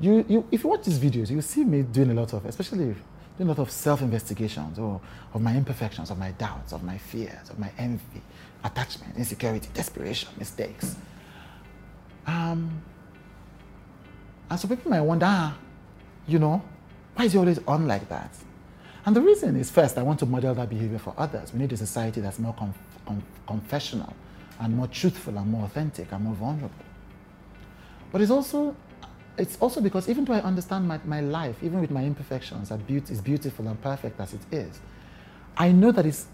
you, you, if you watch these videos, you see me doing a lot of, especially doing a lot of self-investigations or of my imperfections, of my doubts, of my fears, of my envy, attachment, insecurity, desperation, mistakes. Um, and so people might wonder, ah, you know, why is he always on like that? And the reason is first, I want to model that behavior for others. We need a society that's more conf- conf- confessional and more truthful and more authentic and more vulnerable. But it's also, it's also because even though I understand my, my life, even with my imperfections, that beauty is beautiful and perfect as it is, I know that it's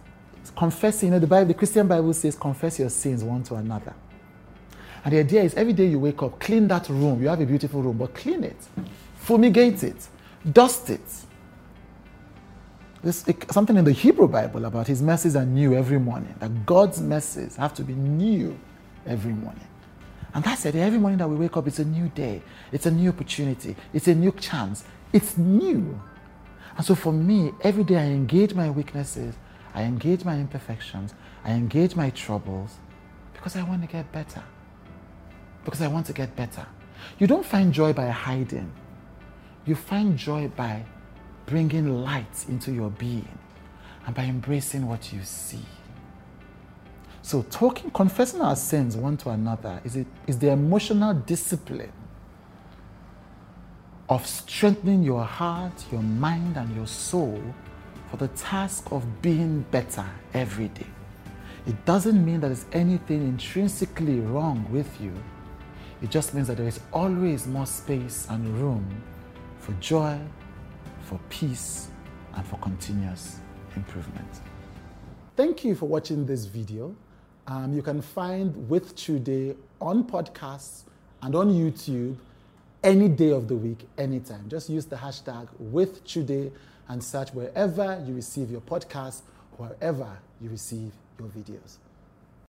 confessing, you know, the, Bible, the Christian Bible says, confess your sins one to another. And the idea is every day you wake up, clean that room. You have a beautiful room, but clean it, fumigate it, dust it. There's something in the Hebrew Bible about his mercies are new every morning, that God's mercies have to be new every morning. And that's it. Every morning that we wake up, it's a new day, it's a new opportunity, it's a new chance, it's new. And so for me, every day I engage my weaknesses, I engage my imperfections, I engage my troubles because I want to get better because I want to get better. You don't find joy by hiding. You find joy by bringing light into your being and by embracing what you see. So, talking, confessing our sins one to another is, it, is the emotional discipline of strengthening your heart, your mind, and your soul for the task of being better every day. It doesn't mean that there's anything intrinsically wrong with you it just means that there is always more space and room for joy, for peace, and for continuous improvement. Thank you for watching this video. Um, you can find With Today on podcasts and on YouTube any day of the week, anytime. Just use the hashtag With Today and search wherever you receive your podcast, wherever you receive your videos.